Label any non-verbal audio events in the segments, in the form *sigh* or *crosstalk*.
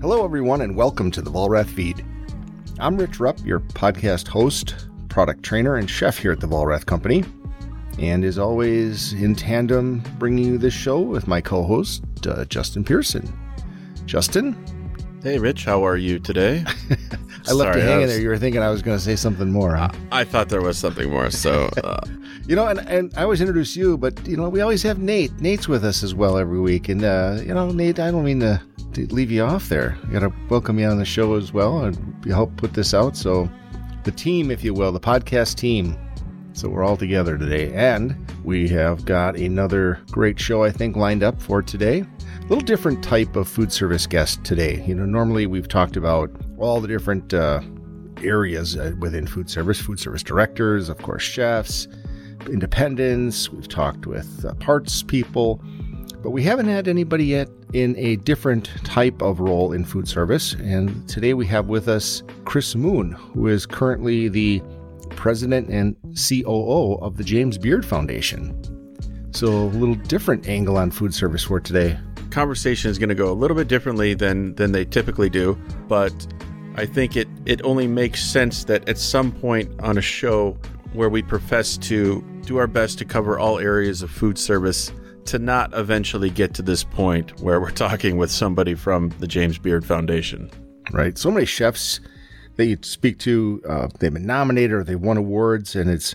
Hello, everyone, and welcome to the Vollrath Feed. I'm Rich Rupp, your podcast host, product trainer, and chef here at the Vollrath Company. And as always, in tandem, bringing you this show with my co host, uh, Justin Pearson. Justin? Hey, Rich, how are you today? *laughs* I left you hanging there. You were thinking I was going to say something more. Huh? I, I thought there was something more. So, *laughs* uh, you know, and, and I always introduce you, but, you know, we always have Nate. Nate's with us as well every week. And, uh, you know, Nate, I don't mean to to leave you off there. I got to welcome you on the show as well and help put this out. So, the team, if you will, the podcast team. So, we're all together today. And we have got another great show, I think, lined up for today. A little different type of food service guest today. You know, normally we've talked about all the different uh, areas uh, within food service, food service directors, of course, chefs, independents. We've talked with uh, parts people but we haven't had anybody yet in a different type of role in food service. And today we have with us Kris Moon, who is currently the president and COO of the James Beard Foundation. So, a little different angle on food service for today. Conversation is going to go a little bit differently than than they typically do, but I think it it only makes sense that at some point on a show where we profess to do our best to cover all areas of food service to not eventually get to this point where we're talking with somebody from the James Beard Foundation. Right. So many chefs that you speak to, uh, they've been nominated or they won awards, and it's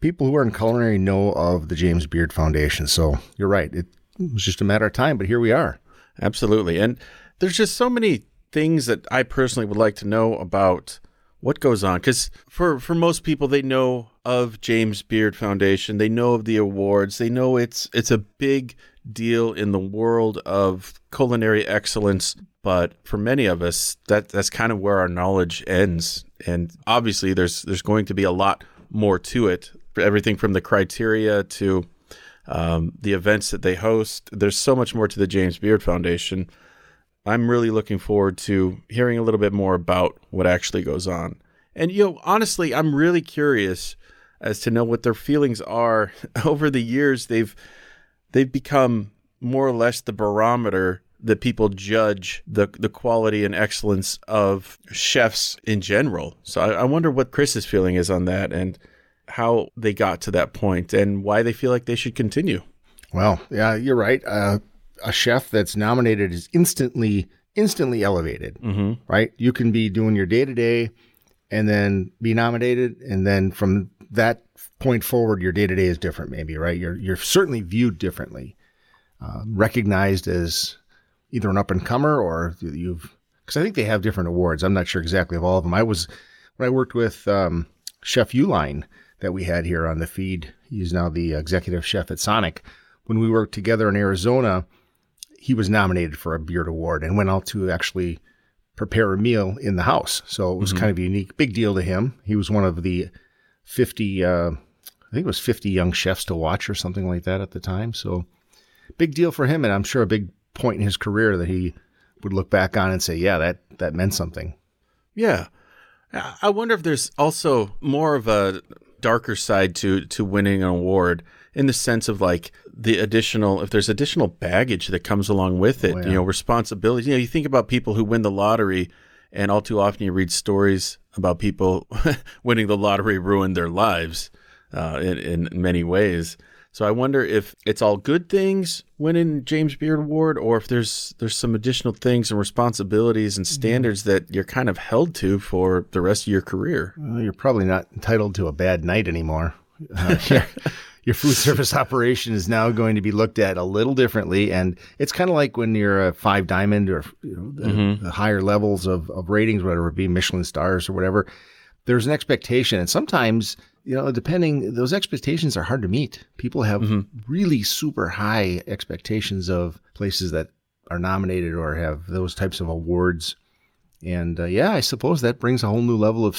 people who are in culinary know of the James Beard Foundation. So you're right. It was just a matter of time, but here we are. Absolutely. And there's just so many things that I personally would like to know about what goes on? Because for for most people they know of James Beard Foundation. They know of the awards. They know it's it's a big deal in the world of culinary excellence. But for many of us that that's kind of where our knowledge ends. And obviously there's there's going to be a lot more to it. Everything from the criteria to um, the events that they host. There's so much more to the James Beard Foundation I'm really looking forward to hearing a little bit more about what actually goes on. And you know, honestly, I'm really curious as to know what their feelings are. *laughs* Over the years, they've they've become more or less the barometer that people judge the the quality and excellence of chefs in general. So I, I wonder what Kris's feeling is on that and how they got to that point and why they feel like they should continue. Well, yeah, you're right. Uh, a chef that's nominated is instantly instantly elevated, mm-hmm. right? You can be doing your day to day and then be nominated, and then from that point forward, your day to day is different, maybe, right? You're you're certainly viewed differently, uh, recognized as either an up and comer or you've because I think they have different awards. I'm not sure exactly of all of them. I was when I worked with um, Chef Uline that we had here on the feed. He's now the executive chef at Sonic. When we worked together in Arizona, he was nominated for a Beard Award and went out to actually prepare a meal in the house. So it was mm-hmm. kind of a unique, big deal to him. He was one of the 50, uh, I think it was 50 young chefs to watch or something like that at the time. So big deal for him. And I'm sure a big point in his career that he would look back on and say, yeah, that, that meant something. Yeah. I wonder if there's also more of a darker side to, to winning an award in the sense of like the additional if there's additional baggage that comes along with it, oh, yeah. you know, responsibility. You know, you think about people who win the lottery and all too often you read stories about people *laughs* winning the lottery ruined their lives uh, in, in many ways. So I wonder if it's all good things winning James Beard Award, or if there's there's some additional things and responsibilities and mm-hmm. standards that you're kind of held to for the rest of your career. Well, you're probably not entitled to a bad night anymore. *laughs* Uh, your food service *laughs* operation is now going to be looked at a little differently. And it's kind of like when you're a five diamond or you know, the, mm-hmm. the, higher levels of, of ratings, whatever it be, Michelin stars or whatever. There's an expectation. And sometimes, you know, depending, those expectations are hard to meet. People have mm-hmm. really super high expectations of places that are nominated or have those types of awards. And uh, yeah, I suppose that brings a whole new level of,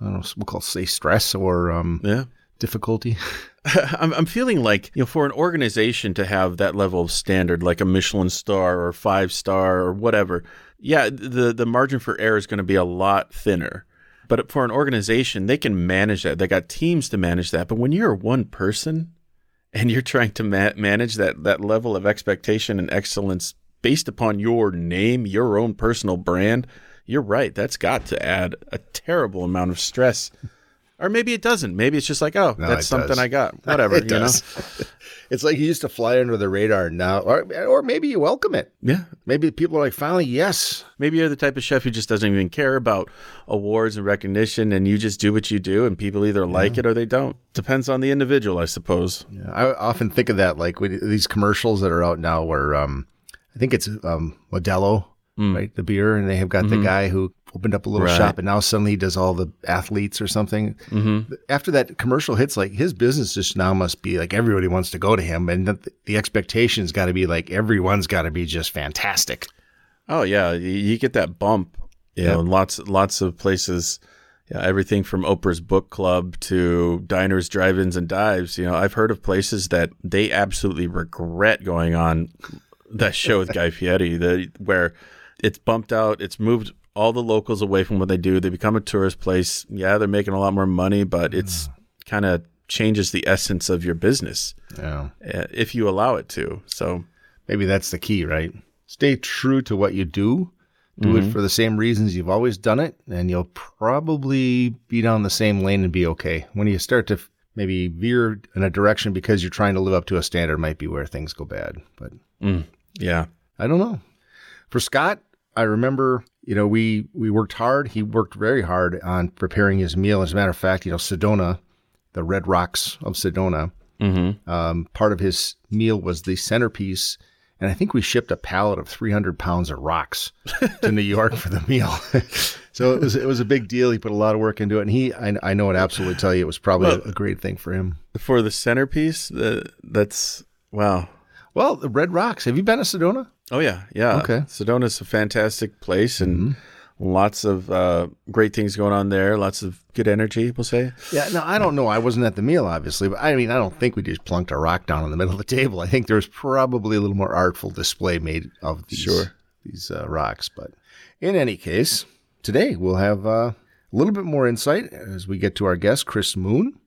I don't know, we'll call say stress or um, yeah. difficulty. *laughs* *laughs* I'm, I'm feeling like you know for an organization to have that level of standard, like a Michelin star or five star or whatever, yeah, the the margin for error is going to be a lot thinner. But for an organization, they can manage that. They got teams to manage that. But when you're one person and you're trying to ma- manage that that level of expectation and excellence based upon your name, your own personal brand, you're right. That's got to add a terrible amount of stress. Or maybe it doesn't. Maybe it's just like, oh, No, that's something does. I got. *laughs* Whatever, it you know. *laughs* it's like you used to fly under the radar now, or, or maybe you welcome it. Yeah. Maybe people are like, finally, yes. Maybe you're the type of chef who just doesn't even care about awards and recognition, and you just do what you do, and people either like it or they don't. Depends on the individual, I suppose. Yeah, I often think of that like with these commercials that are out now where um, I think it's um, Modelo, right? The beer, and they have got the guy who opened up a little Right. shop and now suddenly he does all the athletes or something. Mm-hmm. After that commercial hits, like his business just now must be like everybody wants to go to him, and the, the expectation's got to be like everyone's got to be just fantastic. Oh yeah, you, get that bump. You know, in lots lots of places. Yeah, everything from Oprah's book club to diners, drive-ins, and dives. You know, I've heard of places that they absolutely regret going on that show with Guy *laughs* Fieri, the, where it's bumped out, it's moved all the locals away from what they do. They become a tourist place. Yeah, they're making a lot more money, but it's kind of changes the essence of your business Yeah. uh, if you allow it to. So Maybe that's the key, right? Stay true to what you do. Do it for the same reasons you've always done it, and you'll probably be down the same lane and be okay. When you start to maybe veer in a direction because you're trying to live up to a standard, might be where things go bad. But yeah, I don't know. For Scott, I remember, you know, we we worked hard. He worked very hard on preparing his meal. As a matter of fact, you know, Sedona, the Red Rocks of Sedona, mm-hmm. um, part of his meal was the centerpiece. And I think we shipped a pallet of 300 pounds of rocks to New York for the meal. *laughs* so it was it was a big deal. He put a lot of work into it, and he I, I know it absolutely tell you it was probably a, a great thing for him. for the centerpiece. Uh, that's wow. Well, the Red Rocks. Have you been to Sedona? Oh yeah, yeah. Okay. Sedona's a fantastic place and lots of uh, great things going on there. Lots of good energy, we'll say. Yeah, no, I don't know. I wasn't at the meal, obviously, but I mean, I don't think we just plunked a rock down in the middle of the table. I think there was probably a little more artful display made of these Sure. these uh, rocks. But in any case, today we'll have uh, a little bit more insight as we get to our guest, Kris Moon,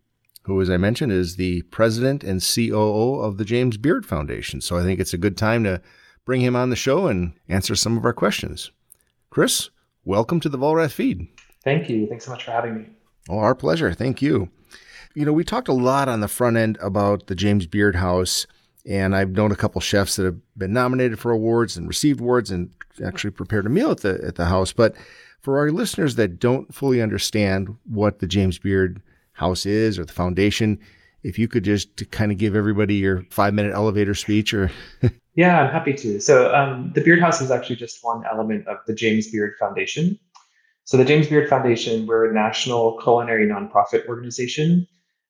who, as I mentioned, is the president and COO of the James Beard Foundation. So I think it's a good time to bring him on the show and answer some of our questions. Kris, welcome to the Vollrath feed. Thank you. Thanks so much for having me. Oh, our pleasure. Thank you. You know, we talked a lot on the front end about the James Beard House, and I've known a couple chefs that have been nominated for awards and received awards and actually prepared a meal at the at the house. But for our listeners that don't fully understand what the James Beard House is or the foundation, if you could just kind of give everybody your five minute elevator speech or Yeah, I'm happy to. So, um, the Beard House is actually just one element of the James Beard Foundation. So, the James Beard Foundation, we're a national culinary nonprofit organization,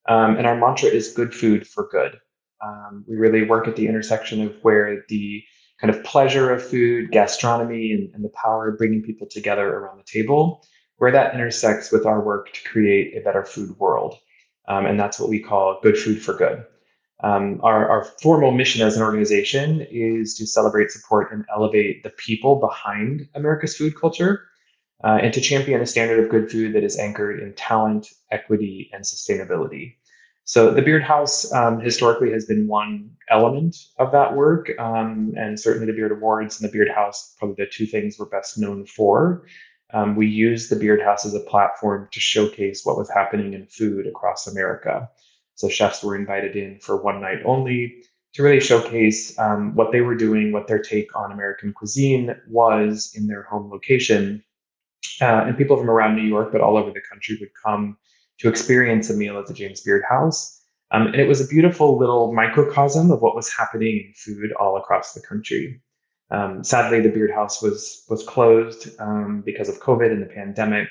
um, and our mantra is good food for good. Um, we really work at the intersection of where the kind of pleasure of food, gastronomy, and, and the power of bringing people together around the table, where that intersects with our work to create a better food world. Um, and that's what we call good food for good. Um, our, our formal mission as an organization is to celebrate, support, and elevate the people behind America's food culture uh, and to champion a standard of good food that is anchored in talent, equity, and sustainability. So, the Beard House um, historically has been one element of that work, um, and certainly the Beard Awards and the Beard House, probably the two things we're best known for. Um, we use the Beard House as a platform to showcase what was happening in food across America. So chefs were invited in for one night only to really showcase um, what they were doing, what their take on American cuisine was in their home location. Uh, and people from around New York, but all over the country, would come to experience a meal at the James Beard House. Um, and it was a beautiful little microcosm of what was happening in food all across the country. Um, sadly, the Beard House was was closed um, because of COVID and the pandemic,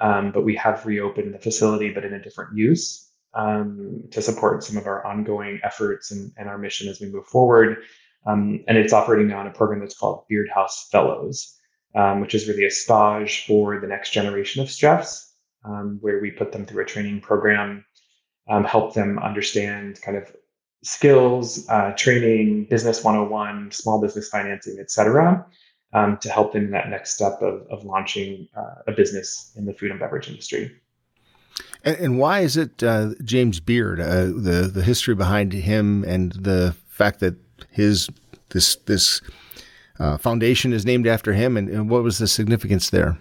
um, but we have reopened the facility, but in a different use um, to support some of our ongoing efforts and, and our mission as we move forward. Um, and it's operating now in a program that's called Beard House Fellows, um, which is really a stage for the next generation of chefs, um, where we put them through a training program, um, help them understand kind of skills, uh, training, business 101, small business financing, et cetera, um, to help them in that next step of, of launching uh, a business in the food and beverage industry. And, and why is it uh, James Beard? Uh, the the history behind him and the fact that his this this uh, foundation is named after him, and, and, what was the significance there?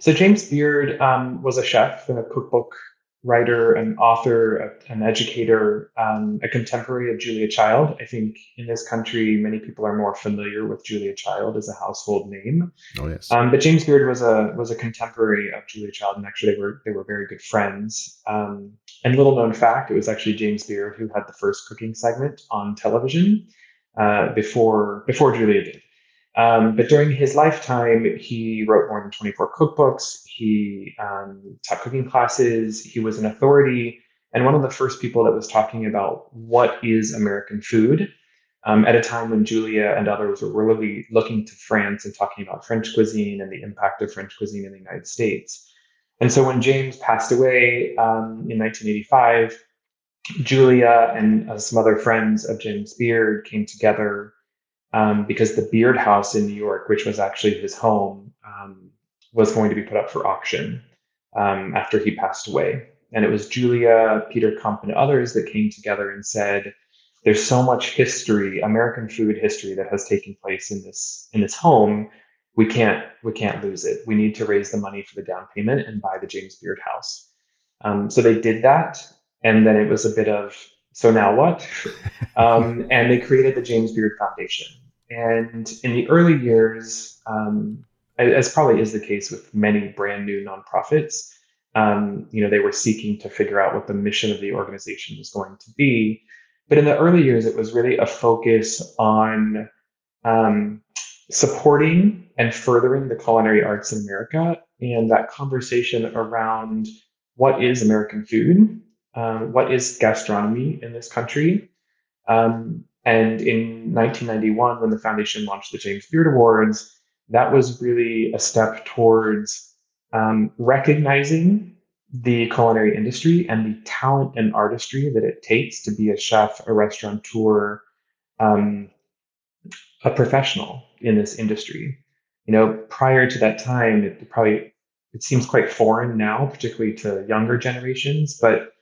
So James Beard um, was a chef and a cookbook writer, an author, an educator, um, a contemporary of Julia Child. I think in this country, many people are more familiar with Julia Child as a household name. Oh yes. Um, but James Beard was a was a contemporary of Julia Child, and actually they were they were very good friends. Um, and little known fact, it was actually James Beard who had the first cooking segment on television uh, before before Julia did. Um, but during his lifetime, he wrote more than 24 cookbooks. He um, taught cooking classes. He was an authority and one of the first people that was talking about what is American food um, at a time when Julia and others were really looking to France and talking about French cuisine and the impact of French cuisine in the United States. And so when James passed away um, in 1985, Julia and uh, some other friends of James Beard came together um, because the Beard House in New York, which was actually his home, um, was going to be put up for auction um, after he passed away. And it was Julia, Peter Kump, and others that came together and said, "There's so much history, American food history, that has taken place in this in this home. We can't we can't lose it. We need to raise the money for the down payment and buy the James Beard House." Um, so they did that, and then it was a bit of so now what? *laughs* um, and they created the James Beard Foundation. And in the early years, um, as probably is the case with many brand new nonprofits, um, you know, they were seeking to figure out what the mission of the organization was going to be. But in the early years, it was really a focus on um, supporting and furthering the culinary arts in America and that conversation around what is American food, um, what is gastronomy in this country. Um, and in 1991, when the foundation launched the James Beard Awards, that was really a step towards um, recognizing the culinary industry and the talent and artistry that it takes to be a chef, a restaurateur, um, a professional in this industry. You know, prior to that time, it probably it seems quite foreign now, particularly to younger generations. But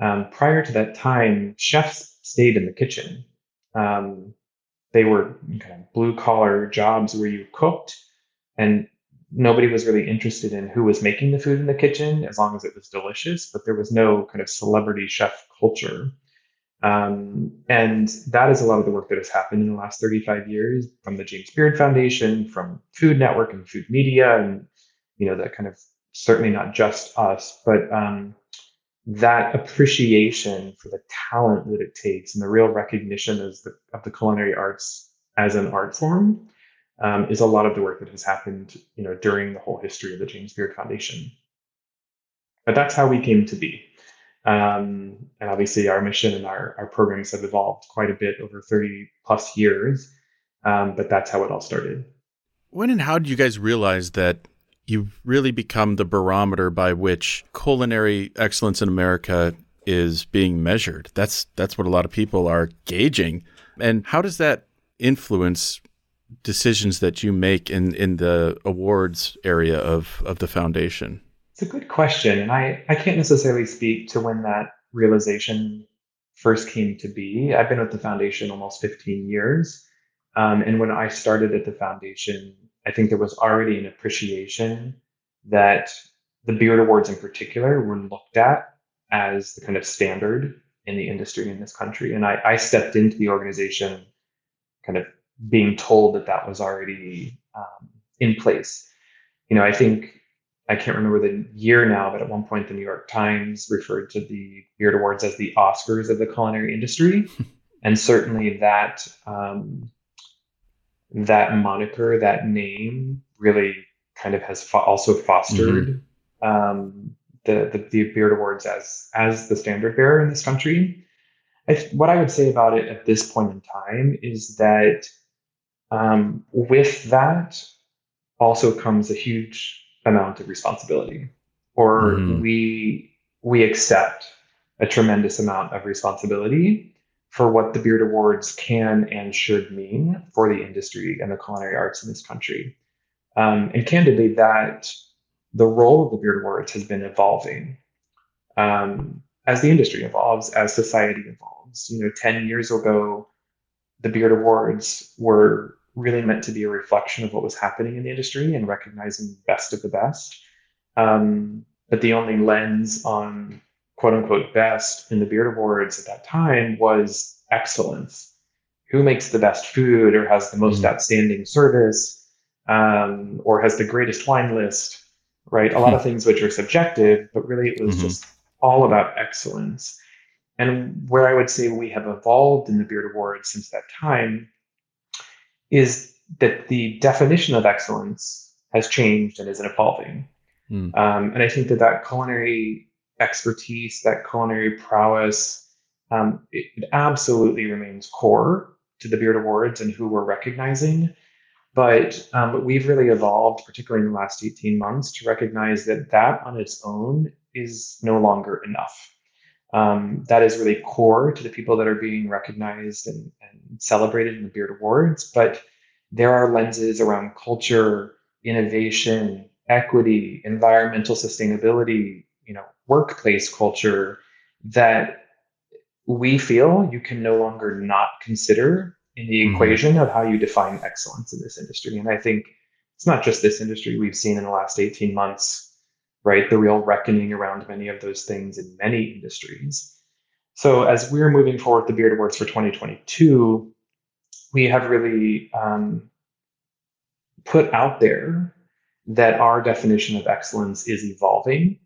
um, prior to that time, chefs stayed in the kitchen. Um, they were kind of blue collar jobs where you cooked and nobody was really interested in who was making the food in the kitchen as long as it was delicious, but there was no kind of celebrity chef culture. Um, and that is a lot of the work that has happened in the last 35 years from the James Beard Foundation, from Food Network and Food Media, and you know that kind of certainly not just us, but um, that appreciation for the talent that it takes and the real recognition as the, of the culinary arts as an art form um, is a lot of the work that has happened, you know, during the whole history of the James Beard Foundation. But that's how we came to be. Um, and obviously, our mission and our, our programs have evolved quite a bit over 30 plus years. Um, but that's how it all started. When and how did you guys realize that you've really become the barometer by which culinary excellence in America is being measured? That's that's what a lot of people are gauging. And how does that influence decisions that you make in in the awards area of of the foundation? It's a good question, and I I can't necessarily speak to when that realization first came to be. I've been with the foundation almost 15 years, um, and when I started at the foundation, I think there was already an appreciation that the Beard Awards in particular were looked at as the kind of standard in the industry in this country. And I, I stepped into the organization kind of being told that that was already um, in place. You know, I think I can't remember the year now, but at one point the New York Times referred to the Beard Awards as the Oscars of the culinary industry, *laughs* and certainly that um, that moniker, that name, really kind of has fo- also fostered mm-hmm. um, the, the, the Beard Awards as as the standard bearer in this country. I, what I would say about it at this point in time is that um, with that also comes a huge amount of responsibility, or mm-hmm. we we accept a tremendous amount of responsibility for what the Beard Awards can and should mean for the industry and the culinary arts in this country. Um, and candidly, that the role of the Beard Awards has been evolving um, as the industry evolves, as society evolves. You know, 10 years ago, the Beard Awards were really meant to be a reflection of what was happening in the industry and recognizing the best of the best. Um, but the only lens on quote unquote best in the beard awards at that time was excellence. Who makes the best food or has the most mm. outstanding service um, or has the greatest wine list, right? A lot of *laughs* things which are subjective, but really it was mm-hmm. just all about excellence. And where I would say we have evolved in the Beard Awards since that time is that the definition of excellence has changed and is evolving. Mm. Um, and I think that that culinary expertise, that culinary prowess, um, it, it, absolutely remains core to the Beard Awards and who we're recognizing. But um, we've really evolved, particularly in the last 18 months, to recognize that that on its own is no longer enough. Um, that is really core to the people that are being recognized and, and celebrated in the Beard Awards. But there are lenses around culture, innovation, equity, environmental sustainability, you know, workplace culture that we feel you can no longer not consider in the mm-hmm. equation of how you define excellence in this industry. And I think it's not just this industry we've seen in the last 18 months, right? The real reckoning around many of those things in many industries. So as we're moving forward the Beard Awards for 2022, we have really um, put out there that our definition of excellence is evolving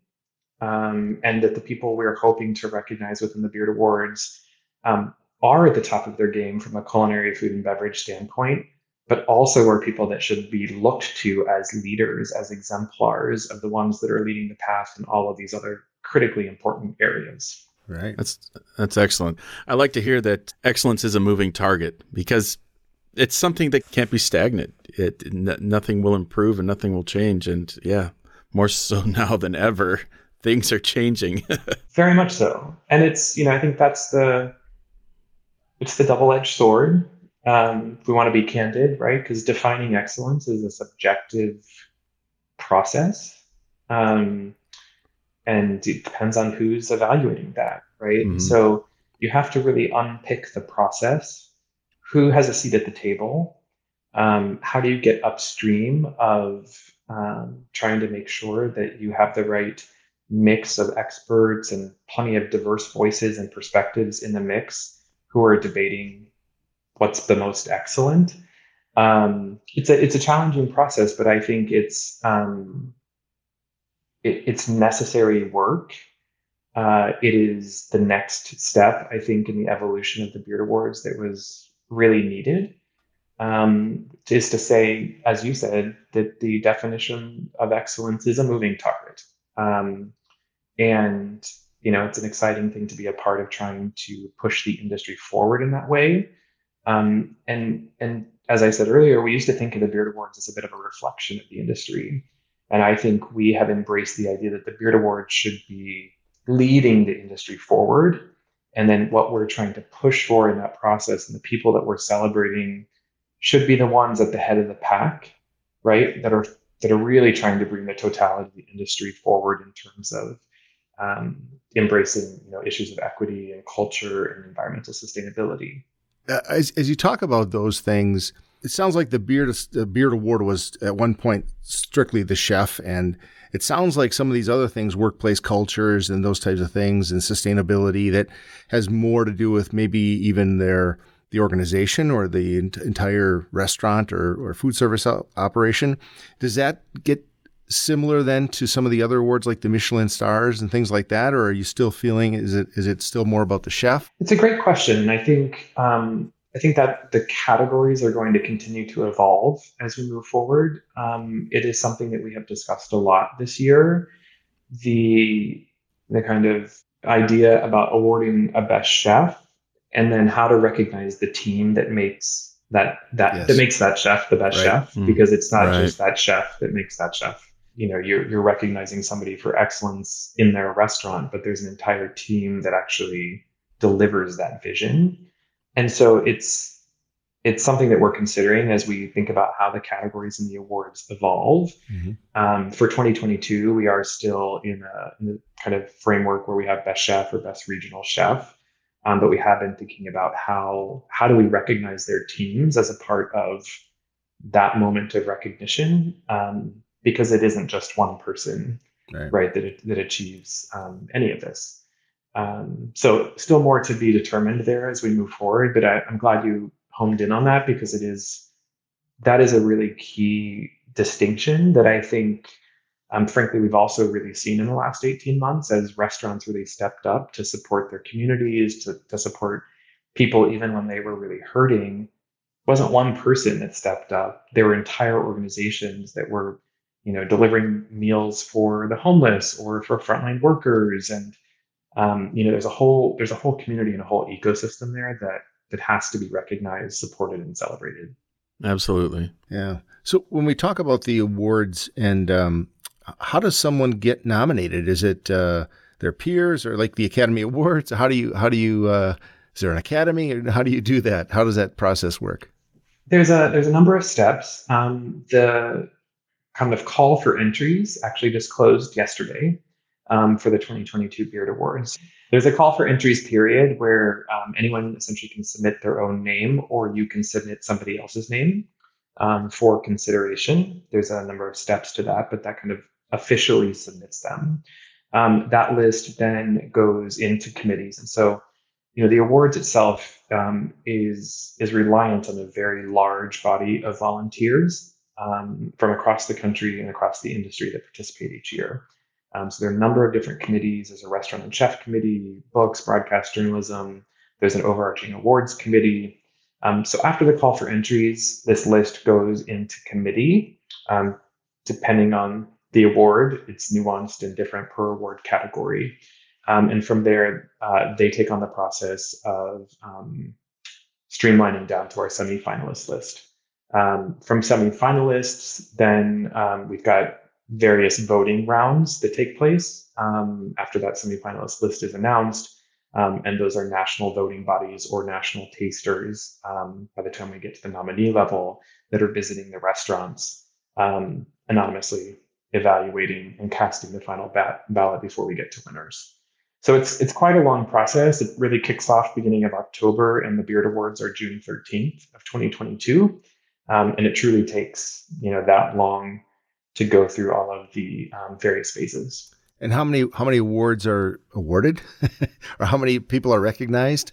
um, and that the people we're hoping to recognize within the Beard Awards um, are at the top of their game from a culinary food and beverage standpoint, but also are people that should be looked to as leaders, as exemplars of the ones that are leading the path in all of these other critically important areas. Right. That's that's excellent. I like to hear that excellence is a moving target because it's something that can't be stagnant. It n- nothing will improve and nothing will change. And yeah, more so *laughs* now than ever, things are changing. *laughs* Very much so. And it's you know I think that's the it's the double edged sword. Um, if we want to be candid, right? Because defining excellence is a subjective process. Um, and it depends on who's evaluating that, right? Mm-hmm. So you have to really unpick the process who has a seat at the table? Um, how do you get upstream of um, trying to make sure that you have the right mix of experts and plenty of diverse voices and perspectives in the mix who are debating what's the most excellent? Um, it's a it's a challenging process, but I think it's um, it, it's necessary work. Uh, it is the next step, I think, in the evolution of the Beard Awards that was really needed um, is to say, as you said, that the definition of excellence is a moving target. Um, and, you know, it's an exciting thing to be a part of trying to push the industry forward in that way. Um, and, and as I said earlier, we used to think of the Beard Awards as a bit of a reflection of the industry. And I think we have embraced the idea that the Beard Awards should be leading the industry forward and then what we're trying to push for in that process and the people that we're celebrating should be the ones at the head of the pack, right? That are that are really trying to bring the totality of the industry forward in terms of um, embracing you know issues of equity and culture and environmental sustainability. Uh, as, as you talk about those things, it sounds like the beard the beard award was at one point strictly the chef and it sounds like some of these other things, workplace cultures and those types of things and sustainability that has more to do with maybe even their, the organization or the entire restaurant or, or food service operation. Does that get similar then to some of the other awards like the Michelin stars and things like that, or are you still feeling is it is it still more about the chef? It's a great question. I think um, I think that the categories are going to continue to evolve as we move forward. Um, it is something that we have discussed a lot this year. The the kind of idea about awarding a best chef and then how to recognize the team that makes that that yes. that makes that chef the best right. chef mm. because it's not right. just that chef that makes that chef you know you're you're recognizing somebody for excellence in their restaurant but there's an entire team that actually delivers that vision and so it's it's something that we're considering as we think about how the categories and the awards evolve. Mm-hmm. Um, for 2022, we are still in a, in a, kind of framework where we have best chef or best regional chef, um, but we have been thinking about how how do we recognize their teams as a part of that moment of recognition um, because it isn't just one person, right, right that, that achieves um, any of this. Um, so still more to be determined there as we move forward, but I, I'm glad you honed in on that because it is that is a really key distinction that I think, um, frankly, we've also really seen in the last 18 months as restaurants really stepped up to support their communities, to, to support people even when they were really hurting. It wasn't one person that stepped up. There were entire organizations that were, you know, delivering meals for the homeless or for frontline workers. And, um, you know, there's a whole there's a whole community and a whole ecosystem there that that has to be recognized, supported, and celebrated. Absolutely. Yeah. So when we talk about the awards and um, how does someone get nominated? Is it uh, their peers or like the Academy Awards? How do you how do you uh, is there an academy or how do you do that? How does that process work? There's a there's a number of steps. Um, the kind of call for entries actually just closed yesterday um, for the 2022 Beard Awards. There's a call for entries period where um, anyone essentially can submit their own name or you can submit somebody else's name um, for consideration. There's a number of steps to that, but that kind of officially submits them. Um, that list then goes into committees. And so, you know, the awards itself um, is, is reliant on a very large body of volunteers um, from across the country and across the industry that participate each year. Um, so there are a number of different committees. There's a restaurant and chef committee, books, broadcast journalism. There's an overarching awards committee. Um, so after the call for entries, this list goes into committee. Um, depending on the award, it's nuanced and different per award category. Um, and from there, uh, they take on the process of um, streamlining down to our semi-finalist list. Um, from semi-finalists, then we've got various voting rounds that take place um, after that semifinalist list is announced. Um, and those are national voting bodies or national tasters um, by the time we get to the nominee level that are visiting the restaurants um, anonymously evaluating and casting the final bat- ballot before we get to winners. So it's it's quite a long process. It really kicks off beginning of October, and the Beard Awards are June 13th of 2022. Um, and it truly takes you know that long to go through all of the um, various phases. And how many how many awards are awarded, *laughs* or how many people are recognized?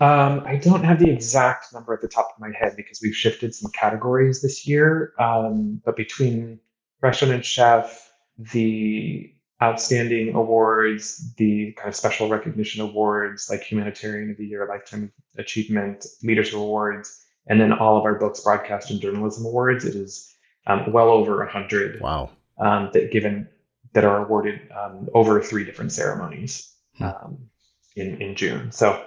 Um, I don't have the exact number at the top of my head because we've shifted some categories this year. Um, but between restaurant and chef, the outstanding awards, the kind of special recognition awards like Humanitarian of the Year, Lifetime Achievement, Leadership Awards, and then all of our books, broadcast, and journalism awards, it is um, well over a hundred. Wow. Um, that given that are awarded um, over three different ceremonies hmm. um, in in June. So.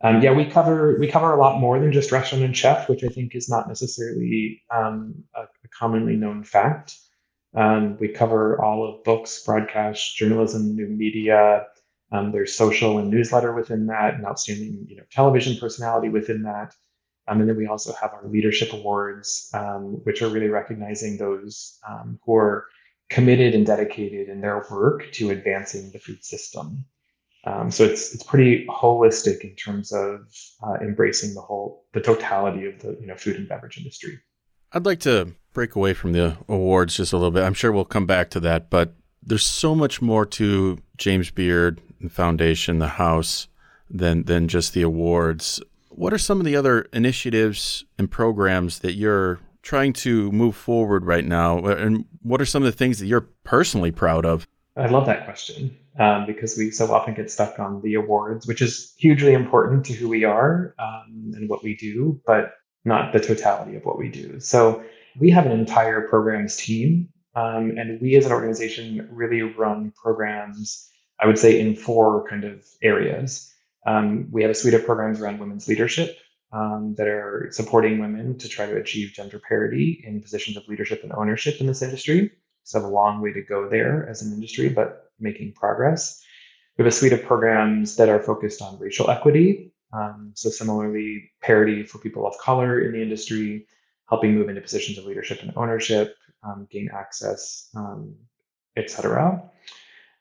Um, yeah, we cover we cover a lot more than just restaurant and chef, which I think is not necessarily um, a, a, commonly known fact. we cover all of books, broadcast, journalism, new media. there's social and newsletter within that, and outstanding you know television personality within that. Um, and then we also have our leadership awards, um, which are really recognizing those um, who are committed and dedicated in their work to advancing the food system. Um, so it's it's pretty holistic in terms of uh, embracing the whole the totality of the you know food and beverage industry. I'd like to break away from the awards just a little bit. I'm sure we'll come back to that, but there's so much more to James Beard Foundation, the house, than than just the awards. What are some of the other initiatives and programs that you're trying to move forward right now? And what are some of the things that you're personally proud of? I love that question um, because we so often get stuck on the awards, which is hugely important to who we are um, and what we do, but not the totality of what we do. So we have an entire programs team, um, and we as an organization really run programs, I would say, in four kind of areas. Um, we have a suite of programs around women's leadership um, that are supporting women to try to achieve gender parity in positions of leadership and ownership in this industry. So, have a long way to go there as an industry, but making progress. We have a suite of programs that are focused on racial equity. Um, so, similarly, parity for people of color in the industry, helping move into positions of leadership and ownership, um, gain access, um, et cetera.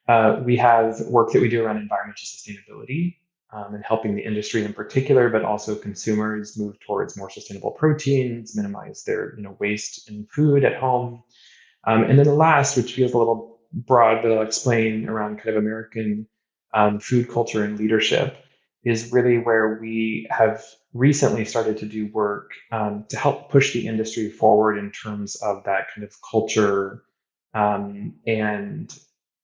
Uh, we have work that we do around environmental sustainability. Um, and helping the industry in particular, but also consumers move towards more sustainable proteins, minimize their you know waste in food at home. Um, and then the last, which feels a little broad, but I'll explain around kind of American um, food culture and leadership, is really where we have recently started to do work um, to help push the industry forward in terms of that kind of culture um, and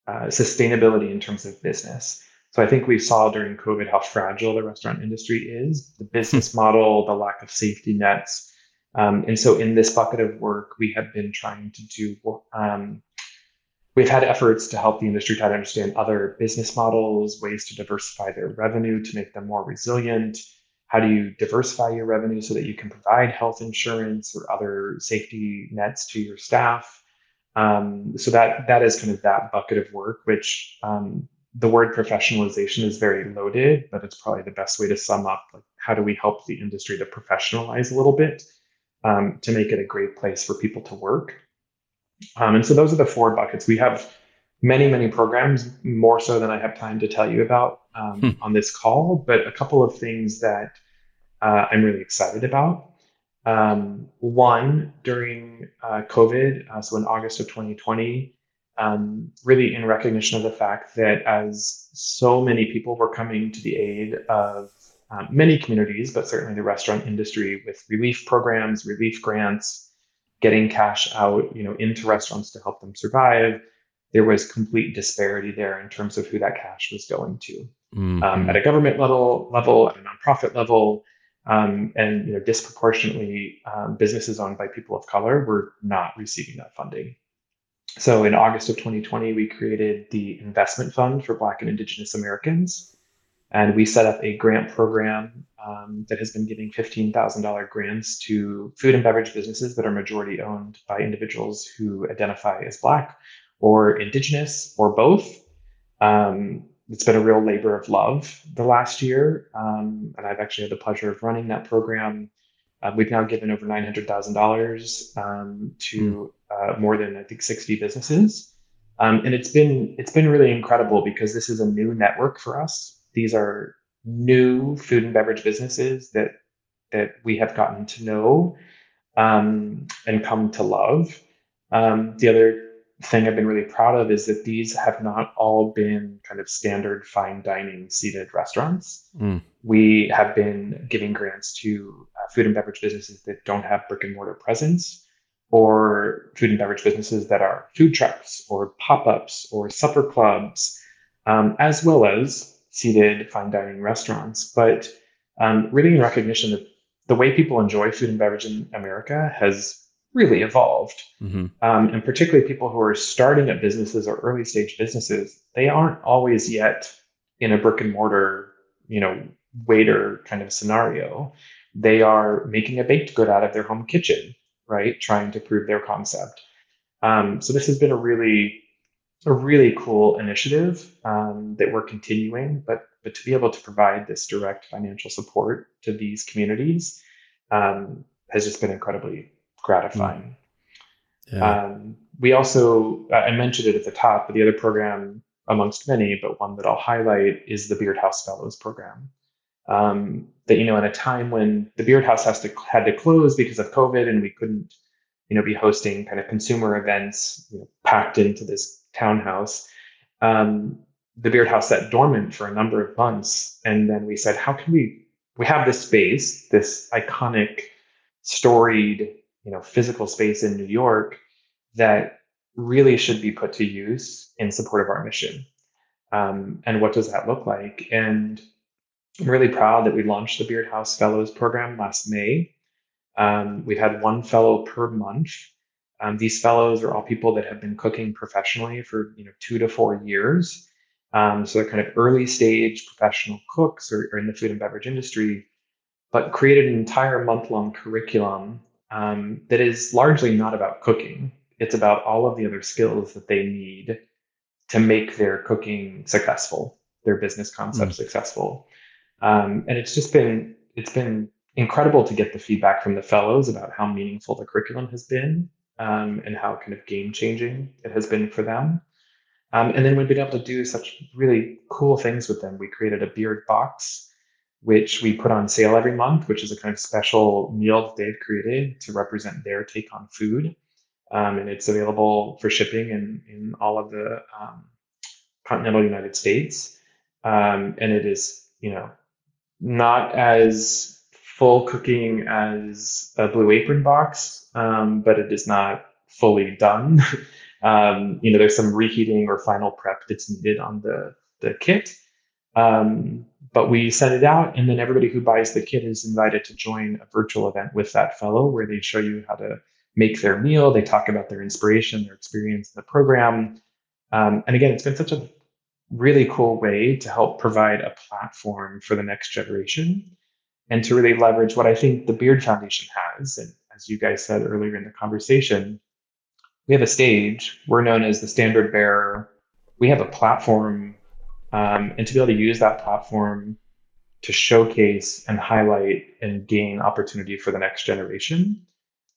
uh, sustainability in terms of business. So I think we saw during COVID how fragile the restaurant industry is, the business model, the lack of safety nets. Um, and so in this bucket of work, we have been trying to do, um, we've had efforts to help the industry try to understand other business models, ways to diversify their revenue to make them more resilient. How do you diversify your revenue so that you can provide health insurance or other safety nets to your staff? Um, so that that is kind of that bucket of work, which um, the word professionalization is very loaded, but it's probably the best way to sum up like how do we help the industry to professionalize a little bit um, to make it a great place for people to work. Um, and so those are the four buckets. We have many, many programs, more so than I have time to tell you about um, hmm. on this call, but a couple of things that uh, I'm really excited about. Um, one, during uh, COVID, uh, so in August of 2020, um, really in recognition of the fact that as so many people were coming to the aid of um, many communities, but certainly the restaurant industry with relief programs, relief grants, getting cash out, you know, into restaurants to help them survive. There was complete disparity there in terms of who that cash was going to. Mm-hmm. Um, at a government level, level, at a nonprofit level, um, and you know, disproportionately, um, businesses owned by people of color were not receiving that funding. So in August of 2020, we created the Investment Fund for Black and Indigenous Americans. And we set up a grant program um, that has been giving $15,000 grants to food and beverage businesses that are majority owned by individuals who identify as Black or Indigenous or both. Um, it's been a real labor of love the last year. Um, and I've actually had the pleasure of running that program. Uh, we've now given over $900,000 um, to uh, more than I think 60 businesses. Um, and it's been it's been really incredible because this is a new network for us. These are new food and beverage businesses that that we have gotten to know um, and come to love. Um, the other thing I've been really proud of is that these have not all been kind of standard fine dining seated restaurants. Mm. We have been giving grants to uh, food and beverage businesses that don't have brick and mortar presence or food and beverage businesses that are food trucks or pop ups or supper clubs, um, as well as seated fine dining restaurants. But um, really, in recognition that the way people enjoy food and beverage in America has really evolved. Mm-hmm. Um, and particularly people who are starting at businesses or early stage businesses, they aren't always yet in a brick and mortar, you know, waiter kind of scenario. They are making a baked good out of their home kitchen right? Trying to prove their concept. Um, so this has been a really, a really cool initiative um, that we're continuing. But but to be able to provide this direct financial support to these communities um, has just been incredibly gratifying. Yeah. Um, we also, I mentioned it at the top, but the other program amongst many, but one that I'll highlight is the Beard House Fellows program um, that you know in a time when the beard house has to had to close because of covid and we couldn't you know be hosting kind of consumer events you know, packed into this townhouse um, the beard house sat dormant for a number of months. And then we said how can we we have this space this iconic storied you know physical space in new york that really should be put to use in support of our mission. Um, and what does that look like? And I'm really proud that we launched the Beard House Fellows program last May. Um, we've had one fellow per month. Um, these fellows are all people that have been cooking professionally for you know two to four years. Um, so they're kind of early stage professional cooks or, or, in the food and beverage industry, but created an entire month long curriculum um, that is largely not about cooking. It's about all of the other skills that they need to make their cooking successful, their business concept mm. successful. Um, and it's just been it's been incredible to get the feedback from the fellows about how meaningful the curriculum has been um, and how kind of game changing it has been for them. Um, and then we've been able to do such really cool things with them. We created a beard box, which we put on sale every month, which is a kind of special meal that they've created to represent their take on food. Um, and it's available for shipping in, in all of the um, continental United States. Um, and it is, you know, not as full cooking as a Blue Apron box, um, but it is not fully done. *laughs* um, you know, there's some reheating or final prep that's needed on the the kit. Um, but we send it out, and then everybody who buys the kit is invited to join a virtual event with that fellow where they show you how to make their meal. They talk about their inspiration, their experience in the program. Um, and again, it's been such a really cool way to help provide a platform for the next generation and to really leverage what I think the Beard Foundation has. And as you guys said earlier in the conversation, we have a stage. We're known as the standard bearer. We have a platform, um, and to be able to use that platform to showcase and highlight and gain opportunity for the next generation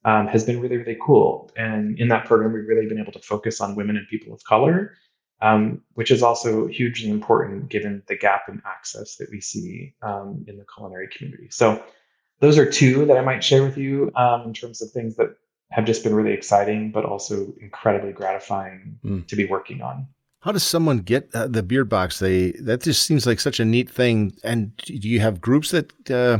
um, has been really, really cool. And in that program, we've really been able to focus on women and people of color um, which is also hugely important given the gap in access that we see um, in the culinary community. So, those are two that I might share with you um, in terms of things that have just been really exciting, but also incredibly gratifying mm. to be working on. How does someone get uh, the beard box? They that just seems like such a neat thing. And do you have groups that? Uh,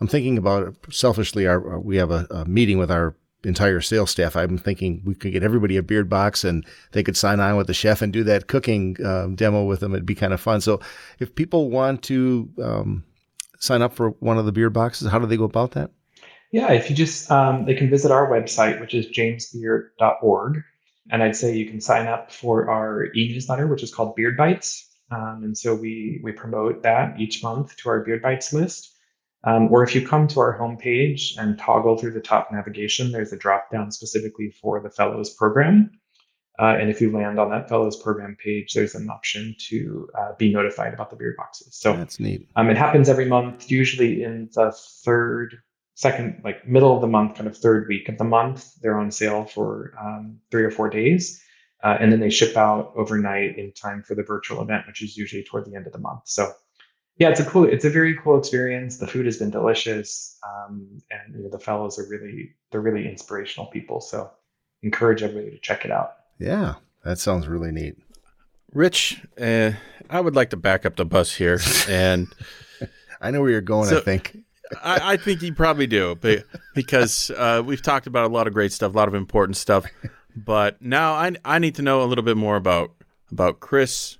I'm thinking about selfishly. Our we have a, a meeting with our entire sales staff. I'm thinking we could get everybody a beard box and they could sign on with the chef and do that cooking um, demo with them. It'd be kind of fun. So if people want to um, sign up for one of the beard boxes, how do they go about that? Yeah, if you just, um, they can visit our website, which is jamesbeard.org. And I'd say you can sign up for our e-newsletter, which is called Beard Bites. Um, and so we, we promote that each month to our Beard Bites list. Um, or if you come to our homepage and toggle through the top navigation, there's a drop down specifically for the Fellows program. Uh, and if you land on that Fellows program page, there's an option to uh, be notified about the beard boxes. So that's neat. Um, it happens every month, usually in the third, second, like middle of the month, kind of third week of the month. They're on sale for um, three or four days. Uh, and then they ship out overnight in time for the virtual event, which is usually toward the end of the month. So yeah, it's a cool, it's a very cool experience. The food has been delicious, um, and you know, the fellows are really, they're really inspirational people. So, encourage everybody to check it out. Yeah, that sounds really neat. Rich, uh, I would like to back up the bus here, and *laughs* I know where you're going. So, I think. I, I, think you probably do, but because uh, we've talked about a lot of great stuff, a lot of important stuff. But now I I need to know a little bit more about about Kris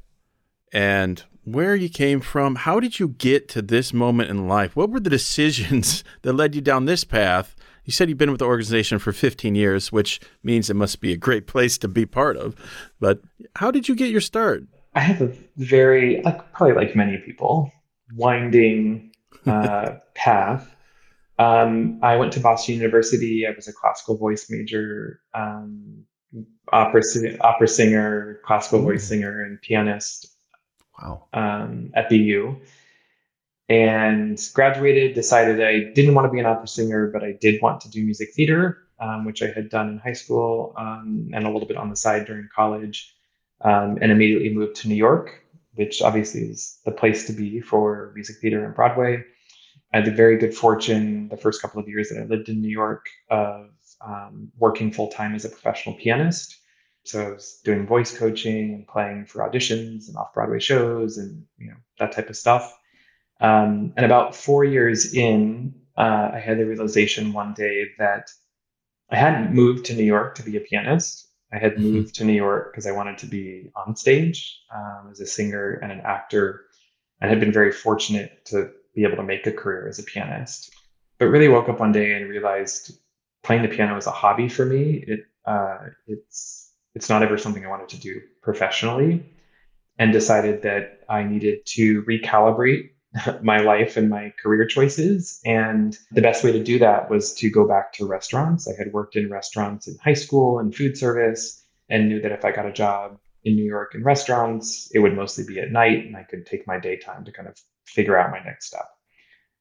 and where you came from. How did you get to this moment in life? What were the decisions *laughs* that led you down this path? You said you've been with the organization for 15 years, which means it must be a great place to be part of. But how did you get your start? I have a very, like, probably like many people, winding *laughs* uh, path. Um, I went to Boston University. I was a classical voice major, um, opera, opera singer, classical voice singer, and pianist. Wow. Um, at BU and graduated, decided I didn't want to be an opera singer, but I did want to do music theater, um, which I had done in high school um, and a little bit on the side during college, um, and immediately moved to New York, which obviously is the place to be for music theater and Broadway. I had the very good fortune the first couple of years that I lived in New York of um, working full time as a professional pianist. So I was doing voice coaching and playing for auditions and off Broadway shows and you know that type of stuff. Um, and about four years in, uh, I had the realization one day that I hadn't moved to New York to be a pianist. I had mm-hmm. moved to New York because I wanted to be on stage um, as a singer and an actor, and had been very fortunate to be able to make a career as a pianist. But really woke up one day and realized playing the piano is a hobby for me. It uh, it's it's not ever something I wanted to do professionally, and decided that I needed to recalibrate *laughs* my life and my career choices. And the best way to do that was to go back to restaurants. I had worked in restaurants in high school and food service and knew that if I got a job in New York in restaurants, it would mostly be at night and I could take my daytime to kind of figure out my next step.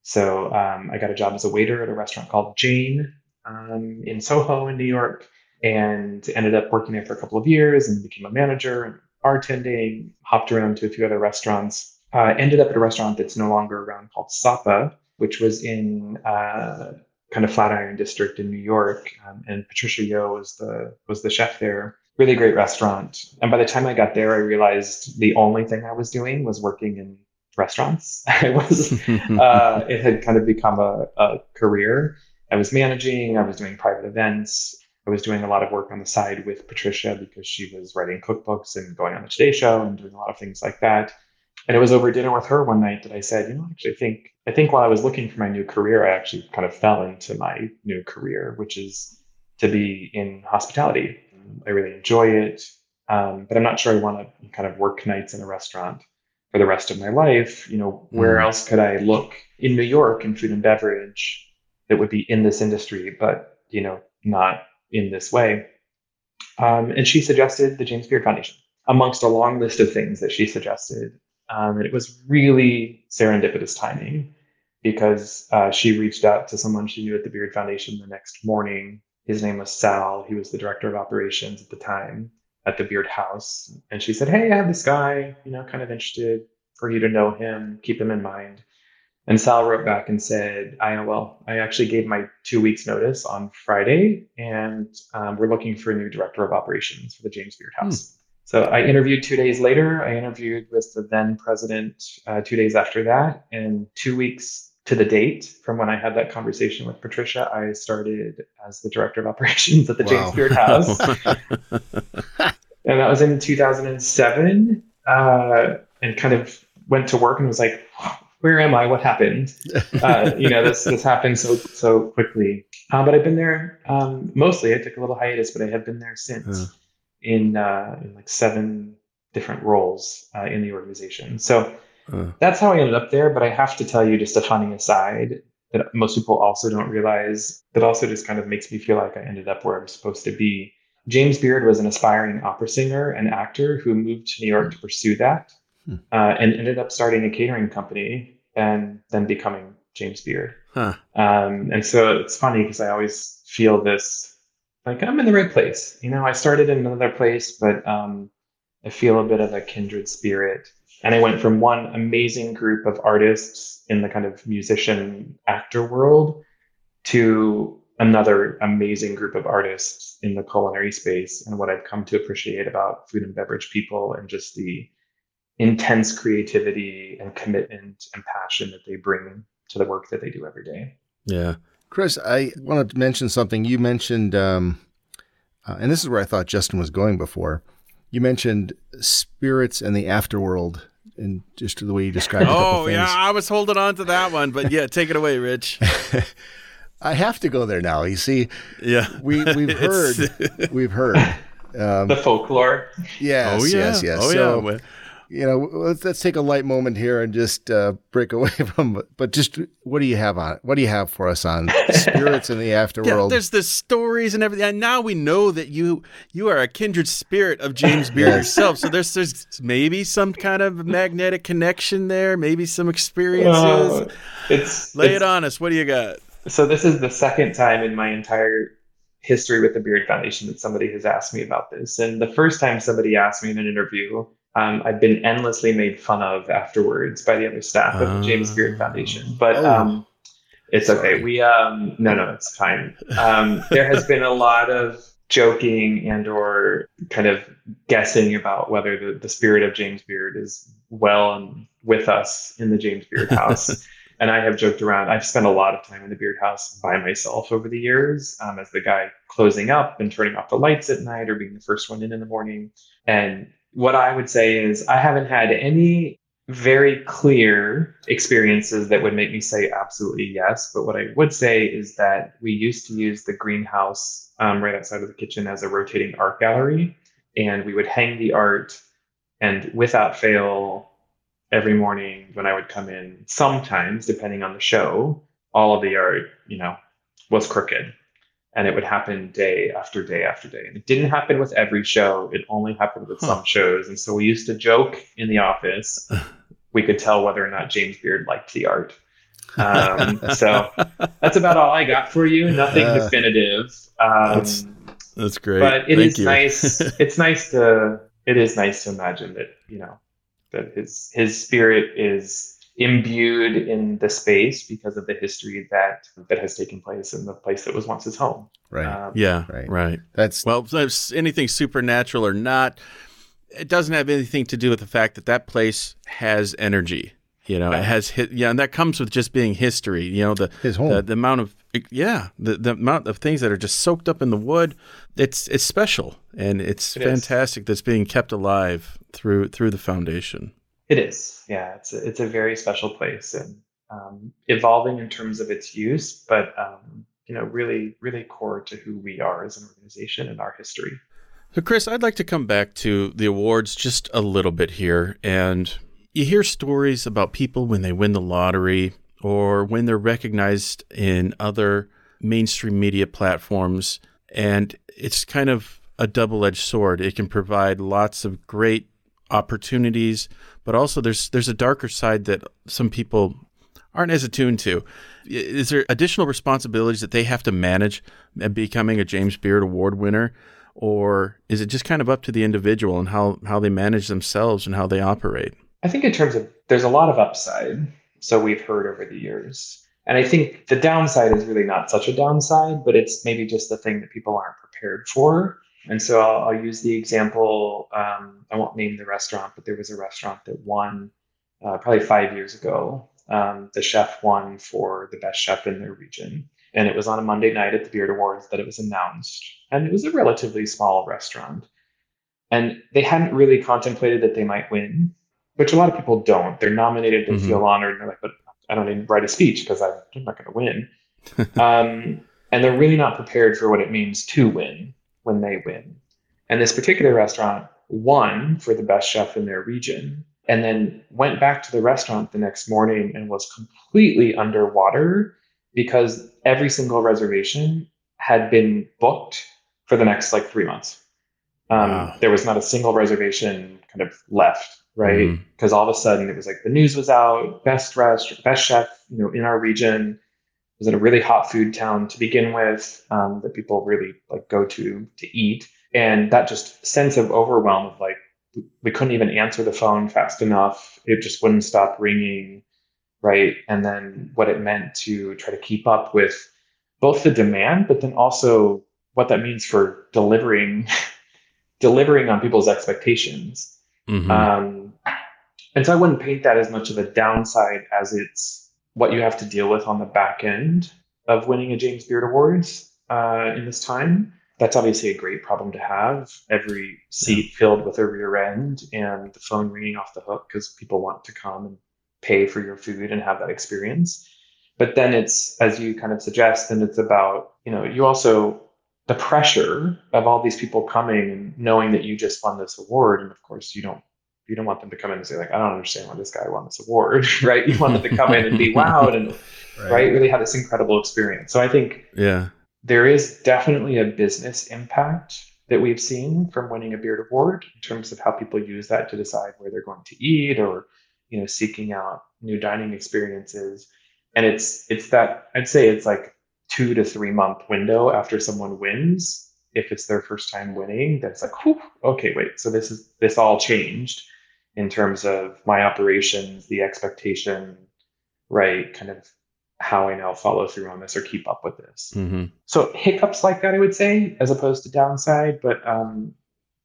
So um, I got a job as a waiter at a restaurant called Jane um, in Soho in New York and ended up working there for a couple of years and became a manager and bartending, hopped around to a few other restaurants. Uh, ended up at a restaurant that's no longer around called Sapa, which was in uh, kind of Flatiron District in New York, um, and Patricia Yeo was the was the chef there. Really great restaurant. And by the time I got there, I realized the only thing I was doing was working in restaurants. *laughs* I was *laughs* uh, it had kind of become a, a career. I was managing. I was doing private events. I was doing a lot of work on the side with Patricia because she was writing cookbooks and going on the Today Show and doing a lot of things like that. And it was over dinner with her one night that I said, you know, actually, I think I think while I was looking for my new career, I actually kind of fell into my new career, which is to be in hospitality. I really enjoy it, um, but I'm not sure I want to kind of work nights in a restaurant for the rest of my life. You know, where Mm. else could I look in New York in food and beverage that would be in this industry, but you know, not in this way? Um, and she suggested the James Beard Foundation amongst a long list of things that she suggested. Um, and it was really serendipitous timing because uh, she reached out to someone she knew at the Beard Foundation the next morning. His name was Sal. He was the director of operations at the time at the Beard House. And she said, Hey, I have this guy, you know, kind of interested for you to know him, keep him in mind. And Sal wrote back and said, I well, I actually gave my two weeks notice on Friday, and um, we're looking for a new director of operations for the James Beard House. So I interviewed two days later. I interviewed with the then president uh, two days after that, and two weeks to the date from when I had that conversation with Patricia, I started as the director of operations at the Wow. James Beard House, *laughs* *laughs* and that was in 2007. Uh, and kind of went to work and was like, "Where am I? What happened?" *laughs* uh, you know, this this happened so so quickly. Uh, but I've been there um, mostly. I took a little hiatus, but I have been there since in uh, in like seven different roles uh, in the organization. So Uh. that's how I ended up there. But I have to tell you, just a funny aside, that most people also don't realize. That also just kind of makes me feel like I ended up where I'm supposed to be. James Beard was an aspiring opera singer and actor who moved to New York to pursue that, Hmm. uh, and ended up starting a catering company and then becoming James Beard. Huh. Um, and so it's funny because I always feel this like I'm in the right place. You know, I started in another place, but um, I feel a bit of a kindred spirit. And I went from one amazing group of artists in the kind of musician actor world to another amazing group of artists in the culinary space and what I've come to appreciate about food and beverage people and just the intense creativity and commitment and passion that they bring to the work that they do every day. Yeah. Kris, I wanted to mention something. You mentioned, um, uh, and this is where I thought Justin was going before. You mentioned spirits and the afterworld, and just the way you described a couple Oh, yeah. I was holding on to that one, but yeah, take it away, Rich. *laughs* I have to go there now. You see, Yeah. we we've *laughs* heard, we've heard. *laughs* Um, The folklore. yes, oh, yeah. yes, yes. Oh, so, yeah. Well, you know, let's let's take a light moment here and just uh, break *laughs* away from. But just what do you have on? it? What do you have for us on *laughs* spirits in the Yeah, afterworld? there's the stories and everything. And now we know that you you are a kindred spirit of James Beard Yes. yourself. So there's there's maybe some kind of magnetic connection there, maybe some experiences. Uh, it's Lay it's- it on us. What do you got? So this is the second time in my entire history with the Beard Foundation that somebody has asked me about this. And the first time somebody asked me in an interview, um, I've been endlessly made fun of afterwards by the other staff of the James Beard Foundation. But Oh. um, it's okay. We um, no, no, it's fine. Um, *laughs* there has been a lot of joking and or kind of guessing about whether the, the spirit of James Beard is well and with us in the James Beard house. *laughs* and I have joked around. I've spent a lot of time in the Beard House by myself over the years, um, as the guy closing up and turning off the lights at night, or being the first one in in the morning. And what I would say is, I haven't had any very clear experiences that would make me say absolutely yes. But what I would say is that we used to use the greenhouse um, right outside of the kitchen as a rotating art gallery, and we would hang the art, and without fail, every morning when I would come in, sometimes, depending on the show, all of the art, you know, was crooked. And it would happen day after day after day. And it didn't happen with every show, it only happened with Huh. some shows. And so we used to joke in the office. *laughs* We could tell whether or not James Beard liked the art. *laughs* Um, so that's about all I got for you. Nothing Uh, definitive. Um, That's- That's great. but it Thank is you. nice. *laughs* It's nice to it is nice to imagine that you know that his his spirit is imbued in the space because of the history that that has taken place in the place that was once his home. Right. Um, Yeah, Right. right. That's Well, if anything supernatural or not, it doesn't have anything to do with the fact that that place has energy. You know, it has hit. Yeah, and that comes with just being history. You know, the his home. the, the amount of yeah, the, the amount of things that are just soaked up in the wood. It's it's special and it's It is. fantastic. That's being kept alive through through the foundation. It is, yeah. It's a, it's a very special place and um, evolving in terms of its use, but um, you know, really, really core to who we are as an organization and our history. So, Kris, I'd like to come back to the awards just a little bit here. And you hear stories about people when they win the lottery or when they're recognized in other mainstream media platforms. And it's kind of a double edged sword. It can provide lots of great opportunities, but also there's there's a darker side that some people aren't as attuned to. Is there additional responsibilities that they have to manage becoming a James Beard Award winner? Or is it just kind of up to the individual and how, how they manage themselves and how they operate? I think in terms of there's a lot of upside. So we've heard over the years. And I think the downside is really not such a downside, but it's maybe just the thing that people aren't prepared for. And so I'll, I'll use the example. Um, I won't name the restaurant, but there was a restaurant that won uh, probably five years ago. Um, the chef won for the best chef in their region. And it was on a Monday night at the Beard Awards that it was announced. And it was a relatively small restaurant. And they hadn't really contemplated that they might win which a lot of people don't. They're nominated, they Mhm. feel honored, and they're like, but I don't even write a speech because I'm not going to win. *laughs* um, and they're really not prepared for what it means to win when they win. And this particular restaurant won for the best chef in their region and then went back to the restaurant the next morning and was completely underwater because every single reservation had been booked for the next like three months. Um, Wow. There was not a single reservation kind of left, right? Mhm. Because all of a sudden it was like the news was out, best rest, best chef, you know, in our region. Was in a really hot food town to begin with um, that people really like go to to eat, and that just sense of overwhelm of like we couldn't even answer the phone fast enough. It just wouldn't stop ringing, right? And then what it meant to try to keep up with both the demand, but then also what that means for delivering *laughs* delivering on people's expectations. Mhm. Um, and so I wouldn't paint that as much of a downside as it's what you have to deal with on the back end of winning a James Beard Awards uh, in this time. That's obviously a great problem to have. Every seat filled with a rear end and the phone ringing off the hook because people want to come and pay for your food and have that experience. But then it's, as you kind of suggest, and it's about, you know, you also the pressure of all these people coming and knowing that you just won this award and of course you don't you don't want them to come in and say like i don't understand why this guy won this award. *laughs* Right. You want them to come in and be wowed and *laughs* right. really have this incredible experience. So i think Yeah. there is definitely a business impact that we've seen from winning a beard award in terms of how people use that to decide where they're going to eat or you know seeking out new dining experiences. And it's it's that i'd say it's like two to three month window after someone wins. If it's their first time winning that's like whew, okay wait so this is this all changed in terms of my operations the expectation right kind of how i now follow through on this or keep up with this hmm so hiccups like that, I would say, as opposed to downside. But um,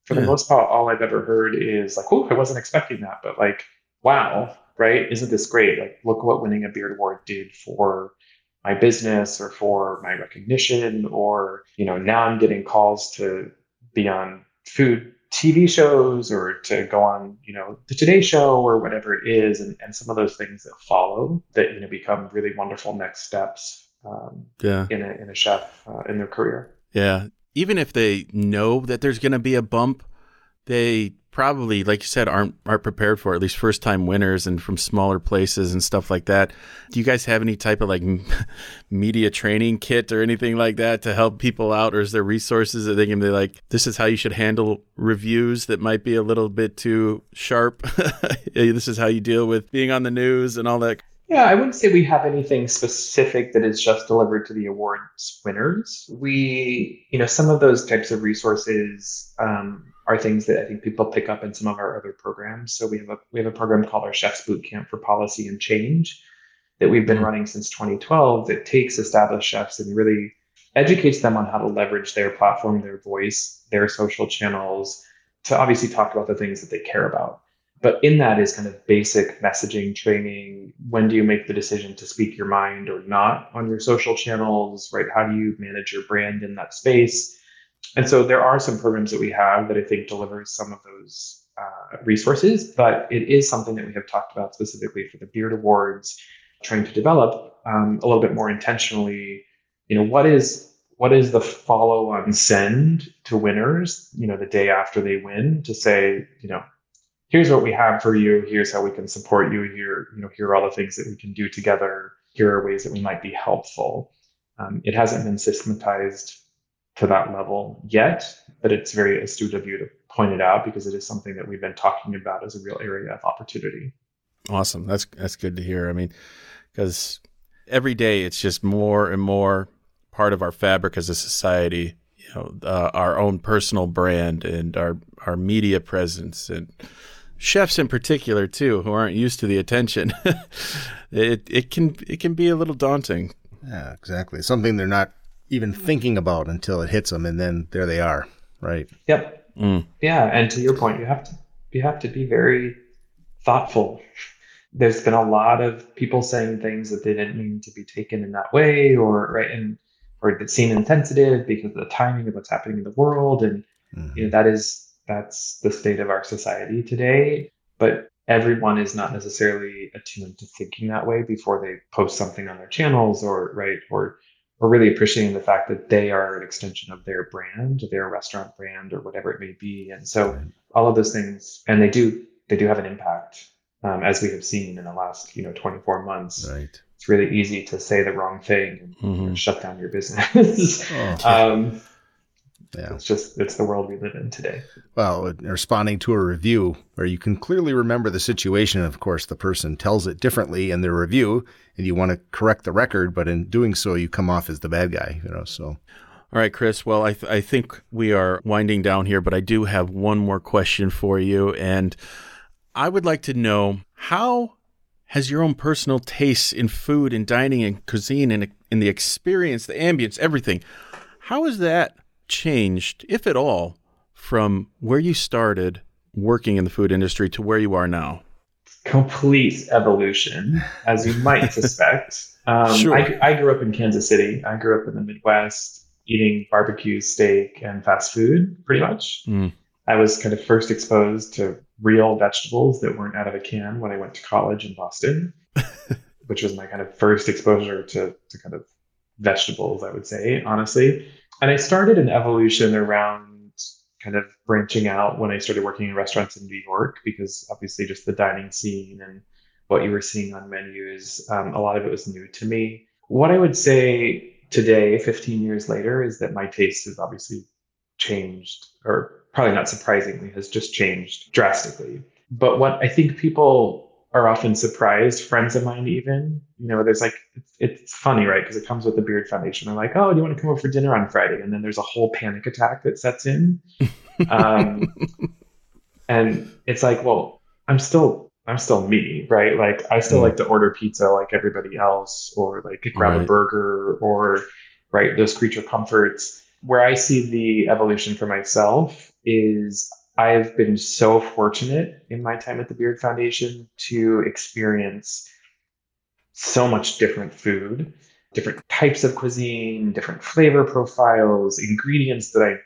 for the Yeah. most part, all I've ever heard is like, "Oh, I wasn't expecting that," but like, "Wow, right? Isn't this great? Like, look what winning a beard award did for my business or for my recognition, or you know, now I'm getting calls to be on food TV shows or to go on, you know, the Today Show or whatever it is, and, and some of those things that follow that you know become really wonderful next steps um, Yeah. in a in a chef uh, in their career. Yeah. Even if they know that there's going to be a bump, they probably, like you said, aren't aren't prepared for at least first time winners and from smaller places and stuff like that. Do you guys have any type of like *laughs* media training kit or anything like that to help people out, or is there resources that they can be like, this is how you should handle reviews that might be a little bit too sharp? *laughs* this is how you deal with being on the news and all that. Yeah, I wouldn't say we have anything specific that is just delivered to the awards winners. We, you know, some of those types of resources um, are things that I think people pick up in some of our other programs. So we have a we have a program called our Chefs Boot Camp for Policy and Change that we've been mm-hmm. running since 2012 that takes established chefs and really educates them on how to leverage their platform, their voice, their social channels to obviously talk about the things that they care about. But in that is kind of basic messaging training. When do you make the decision to speak your mind or not on your social channels, right? How do you manage your brand in that space? And so there are some programs that we have that I think delivers some of those uh, resources, but it is something that we have talked about specifically for the Beard Awards, trying to develop um, a little bit more intentionally. You know, what is what is the follow on send to winners? You know, the day after they win to say, you know, here's what we have for you. Here's how we can support you. Here, you know, here are all the things that we can do together. Here are ways that we might be helpful. Um, it hasn't been systematized to that level yet, but it's very astute of you to point it out because it is something that we've been talking about as a real area of opportunity. Awesome. That's that's good to hear. I mean, because every day it's just more and more part of our fabric as a society. You know, uh, our own personal brand and our our media presence and chefs in particular too, who aren't used to the attention. *laughs* it it can it can be a little daunting. Yeah, exactly. Something they're not even thinking about until it hits them, and then there they are. Right. Yep. Mm. Yeah, and to your point, you have to you have to be very thoughtful. There's been a lot of people saying things that they didn't mean to be taken in that way, or right, and or that seem insensitive because of the timing of what's happening in the world, and mm-hmm. you know that is that's the state of our society today. But everyone is not necessarily attuned to thinking that way before they post something on their channels or right or or really appreciating the fact that they are an extension of their brand, their restaurant brand, or whatever it may be. And so all of those things, and they do they do have an impact, um, as we have seen in the last you know 24 months. Right. It's really easy to say the wrong thing and mm-hmm. shut down your business. *laughs* oh, um, yeah. It's just it's the world we live in today. Well, responding to a review where you can clearly remember the situation, of course, the person tells it differently in their review, and you want to correct the record, but in doing so, you come off as the bad guy. You know, so. All right, Kris. Well, I, th- I think we are winding down here, but I do have one more question for you. And I would like to know how has your own personal tastes in food and dining and cuisine and in the experience, the ambience, everything, how has that changed, if at all, from where you started working in the food industry to where you are now? Complete evolution, as you might *laughs* suspect. Um, sure. I, I grew up in Kansas City. I grew up in the Midwest, eating barbecue, steak, and fast food, pretty much. Mm. I was kind of first exposed to real vegetables that weren't out of a can when I went to college in Boston, *laughs* which was my kind of first exposure to, to kind of vegetables, I would say, honestly. And I started an evolution around kind of branching out when I started working in restaurants in New York, because obviously just the dining scene and what you were seeing on menus, um, a lot of it was new to me. What I would say today, 15 years later, is that my taste has obviously changed, or probably not surprisingly, has just changed drastically. But what I think people are often surprised. Friends of mine, even, you know, there's like, it's, it's funny, right? Because it comes with the Beard Foundation. They're like, oh, do you want to come over for dinner on Friday? And then there's a whole panic attack that sets in. *laughs* Um, and it's like, well, I'm still, I'm still me, right? Like, I still mm. like to order pizza like everybody else, or like grab right. a burger, or, right, those creature comforts. Where I see the evolution for myself is I've been so fortunate in my time at the Beard Foundation to experience so much different food, different types of cuisine, different flavor profiles, ingredients that I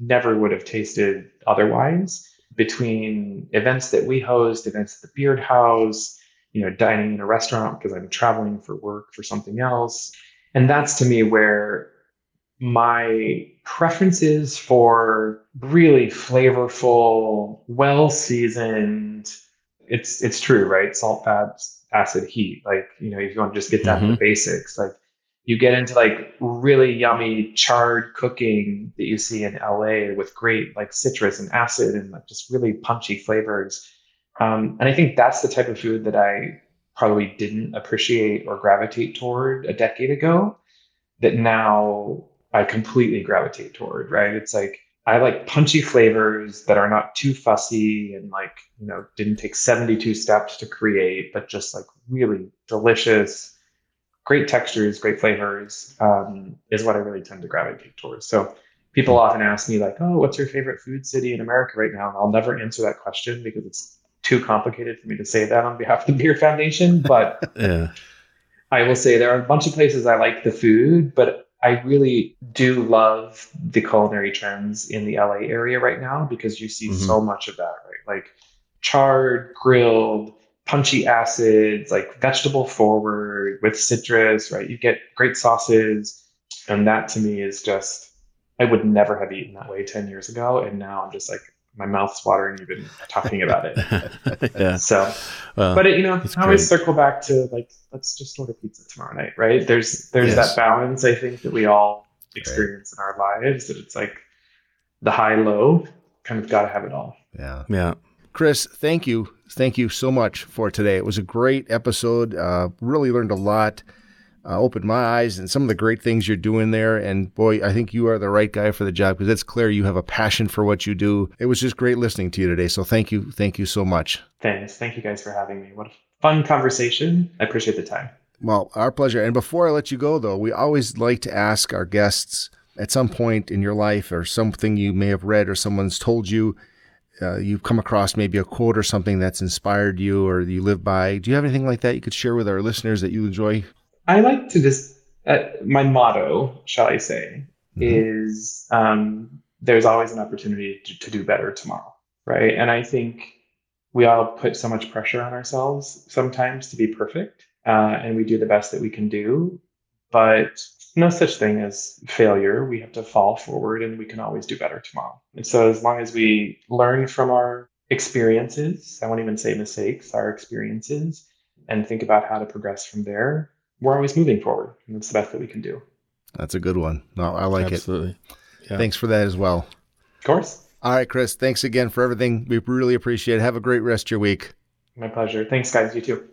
never would have tasted otherwise. Between events that we host, events at the Beard House, you know, dining in a restaurant because I'm traveling for work for something else. And that's to me where my preferences for really flavorful, well seasoned. It's it's true, right? Salt, fat, acid, heat. Like you know, if you want to just get down mm-hmm. to the mm-hmm. basics, like you get into like really yummy charred cooking that you see in LA with great like citrus and acid and like just really punchy flavors. Um, and I think that's the type of food that I probably didn't appreciate or gravitate toward a decade ago that now I completely gravitate toward, right? It's like I like punchy flavors that are not too fussy and like, you know, didn't take 72 steps to create, but just like really delicious, great textures, great flavors, um, is what I really tend to gravitate towards. So people often ask me like, oh, what's your favorite food city in America right now? And I'll never answer that question because it's too complicated for me to say that on behalf of the Beard Foundation. But *laughs* Yeah. I will say there are a bunch of places I like the food, but I really do love the culinary trends in the LA area right now because you see Mhm. so much of that, right? Like charred, grilled, punchy acids, like vegetable forward with citrus, right? You get great sauces. And that to me is just, I would never have eaten that way 10 years ago. And now I'm just like, my mouth's watering even talking about it. *laughs* yeah. So, Well, but it, you know, that's I always great. circle back to like, let's just order pizza tomorrow night, right? There's there's Yes. that balance I think that we all experience in our lives. That it's like the high low, kind of got to have it all. Yeah. yeah. Kris, thank you. Thank you so much for today. It was a great episode. Uh, really learned a lot. Uh, opened my eyes and some of the great things you're doing there. And boy, I think you are the right guy for the job because it's clear you have a passion for what you do. It was just great listening to you today. So thank you. Thank you so much. Thanks, thank you guys for having me. What a fun conversation. I appreciate the time. Well, our pleasure. And before I let you go, though, we always like to ask our guests at some point in your life or something you may have read or someone's told you, uh, you've come across maybe a quote or something that's inspired you or you live by. Do you have anything like that you could share with our listeners that you enjoy? I like to just uh, my motto, shall I say, Mhm. is um, there's always an opportunity to, to do better tomorrow, right? And I think we all put so much pressure on ourselves sometimes to be perfect, uh, and we do the best that we can do, but no such thing as failure. We have to fall forward, and we can always do better tomorrow. And so, as long as we learn from our experiences, I won't even say mistakes, our experiences, and think about how to progress from there, we're always moving forward. And that's the best that we can do. That's a good one. No, I like Absolutely. it. Yeah. Thanks for that as well. Of course. All right, Kris, thanks again for everything. We really appreciate it. Have a great rest of your week. My pleasure. Thanks, guys. You too.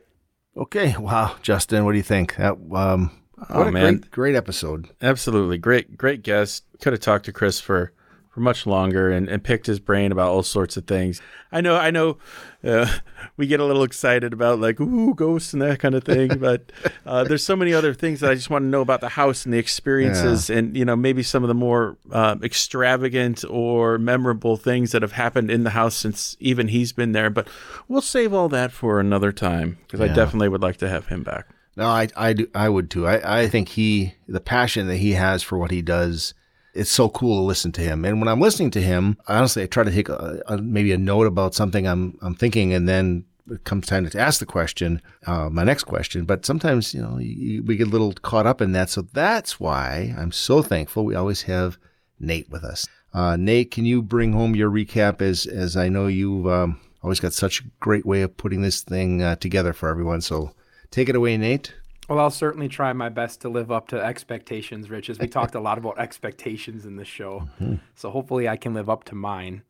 Okay. Wow. Justin, what do you think? That, um, Oh, a man. great, great episode. Absolutely. Great, great guest. Could have talked to Kris for, for much longer and, and picked his brain about all sorts of things. I know, I know uh, *laughs* we get a little excited about like, ooh, ghosts and that kind of thing, *laughs* but uh, there's so many other things that I just want to know about the house and the experiences and, you know, maybe some of the more uh, extravagant or memorable things that have happened in the house since even he's been there. But we'll save all that for another time because I definitely would like to have him back. No, I, I, do, I would too. I, I think he, the passion that he has for what he does, it's so cool to listen to him. And when I'm listening to him, honestly, I try to take a, a, maybe a note about something I'm, I'm thinking, and then it comes time to ask the question, uh, my next question. But sometimes, you know, you, we get a little caught up in that. So that's why I'm so thankful we always have Nate with us. Uh, Nate, can you bring home your recap as, as I know you've um, always got such a great way of putting this thing uh, together for everyone. So take it away, Nate. Well, I'll certainly try my best to live up to expectations, Rich, as we *laughs* talked a lot about expectations in this show. So hopefully I can live up to mine.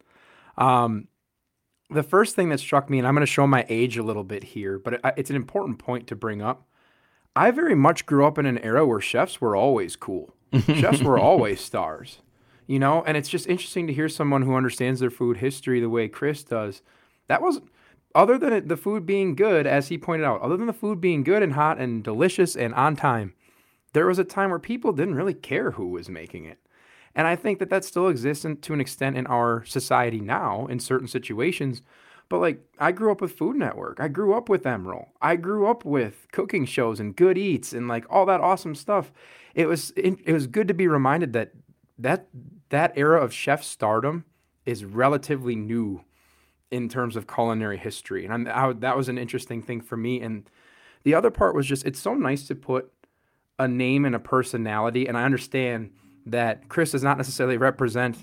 Um, the first thing that struck me, and I'm going to show my age a little bit here, but it, it's an important point to bring up. I very much grew up in an era where chefs were always cool. chefs were *laughs* always stars, you know? And it's just interesting to hear someone who understands their food history the way Kris does. That wasn't other than the food being good, as he pointed out, other than the food being good and hot and delicious and on time, there was a time where people didn't really care who was making it. And I think that that still exists in, to an extent in our society now in certain situations. But like, I grew up with Food Network. I grew up with Emeril. I grew up with cooking shows and Good Eats and like all that awesome stuff. It was it, it was good to be reminded that that that era of chef stardom is relatively new in terms of culinary history. And I, that was an interesting thing for me. And the other part was just, it's so nice to put a name and a personality. And I understand that Kris does not necessarily represent,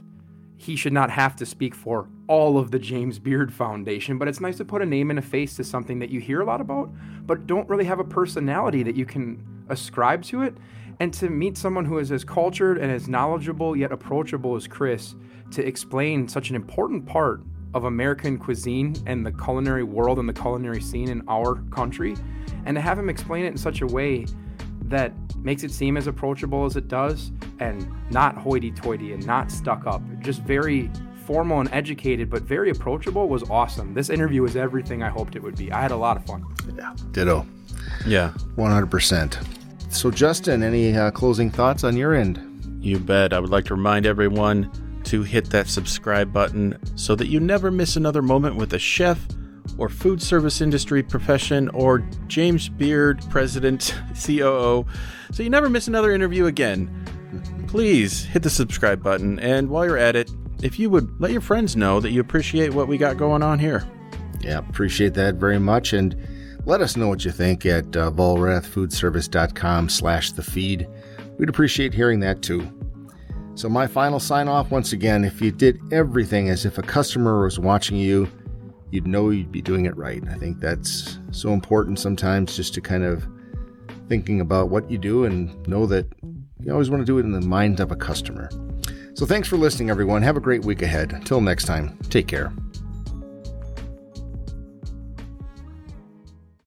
he should not have to speak for all of the James Beard Foundation, but it's nice to put a name and a face to something that you hear a lot about, but don't really have a personality that you can ascribe to it. And to meet someone who is as cultured and as knowledgeable yet approachable as Kris to explain such an important part of American cuisine and the culinary world and the culinary scene in our country, and to have him explain it in such a way that makes it seem as approachable as it does, and not hoity toity and not stuck up. Just very formal and educated, but very approachable was awesome. This interview was everything I hoped it would be. I had a lot of fun. Yeah, ditto. Yeah. 100%. So, Justin, any uh, closing thoughts on your end? You bet. I would like to remind everyone to hit that subscribe button so that you never miss another moment with a chef or food service industry profession or James Beard, president, *laughs* COO, so you never miss another interview again. Please hit the subscribe button, and while you're at it, if you would let your friends know that you appreciate what we got going on here. Yeah, appreciate that very much. And let us know what you think at uh, vollrathfoodservice.com slash the feed. We'd appreciate hearing that too. So my final sign off once again, if you did everything as if a customer was watching you, you'd know you'd be doing it right. I think that's so important sometimes just to kind of thinking about what you do and know that you always want to do it in the mind of a customer. So thanks for listening, everyone. Have a great week ahead. Until next time, take care.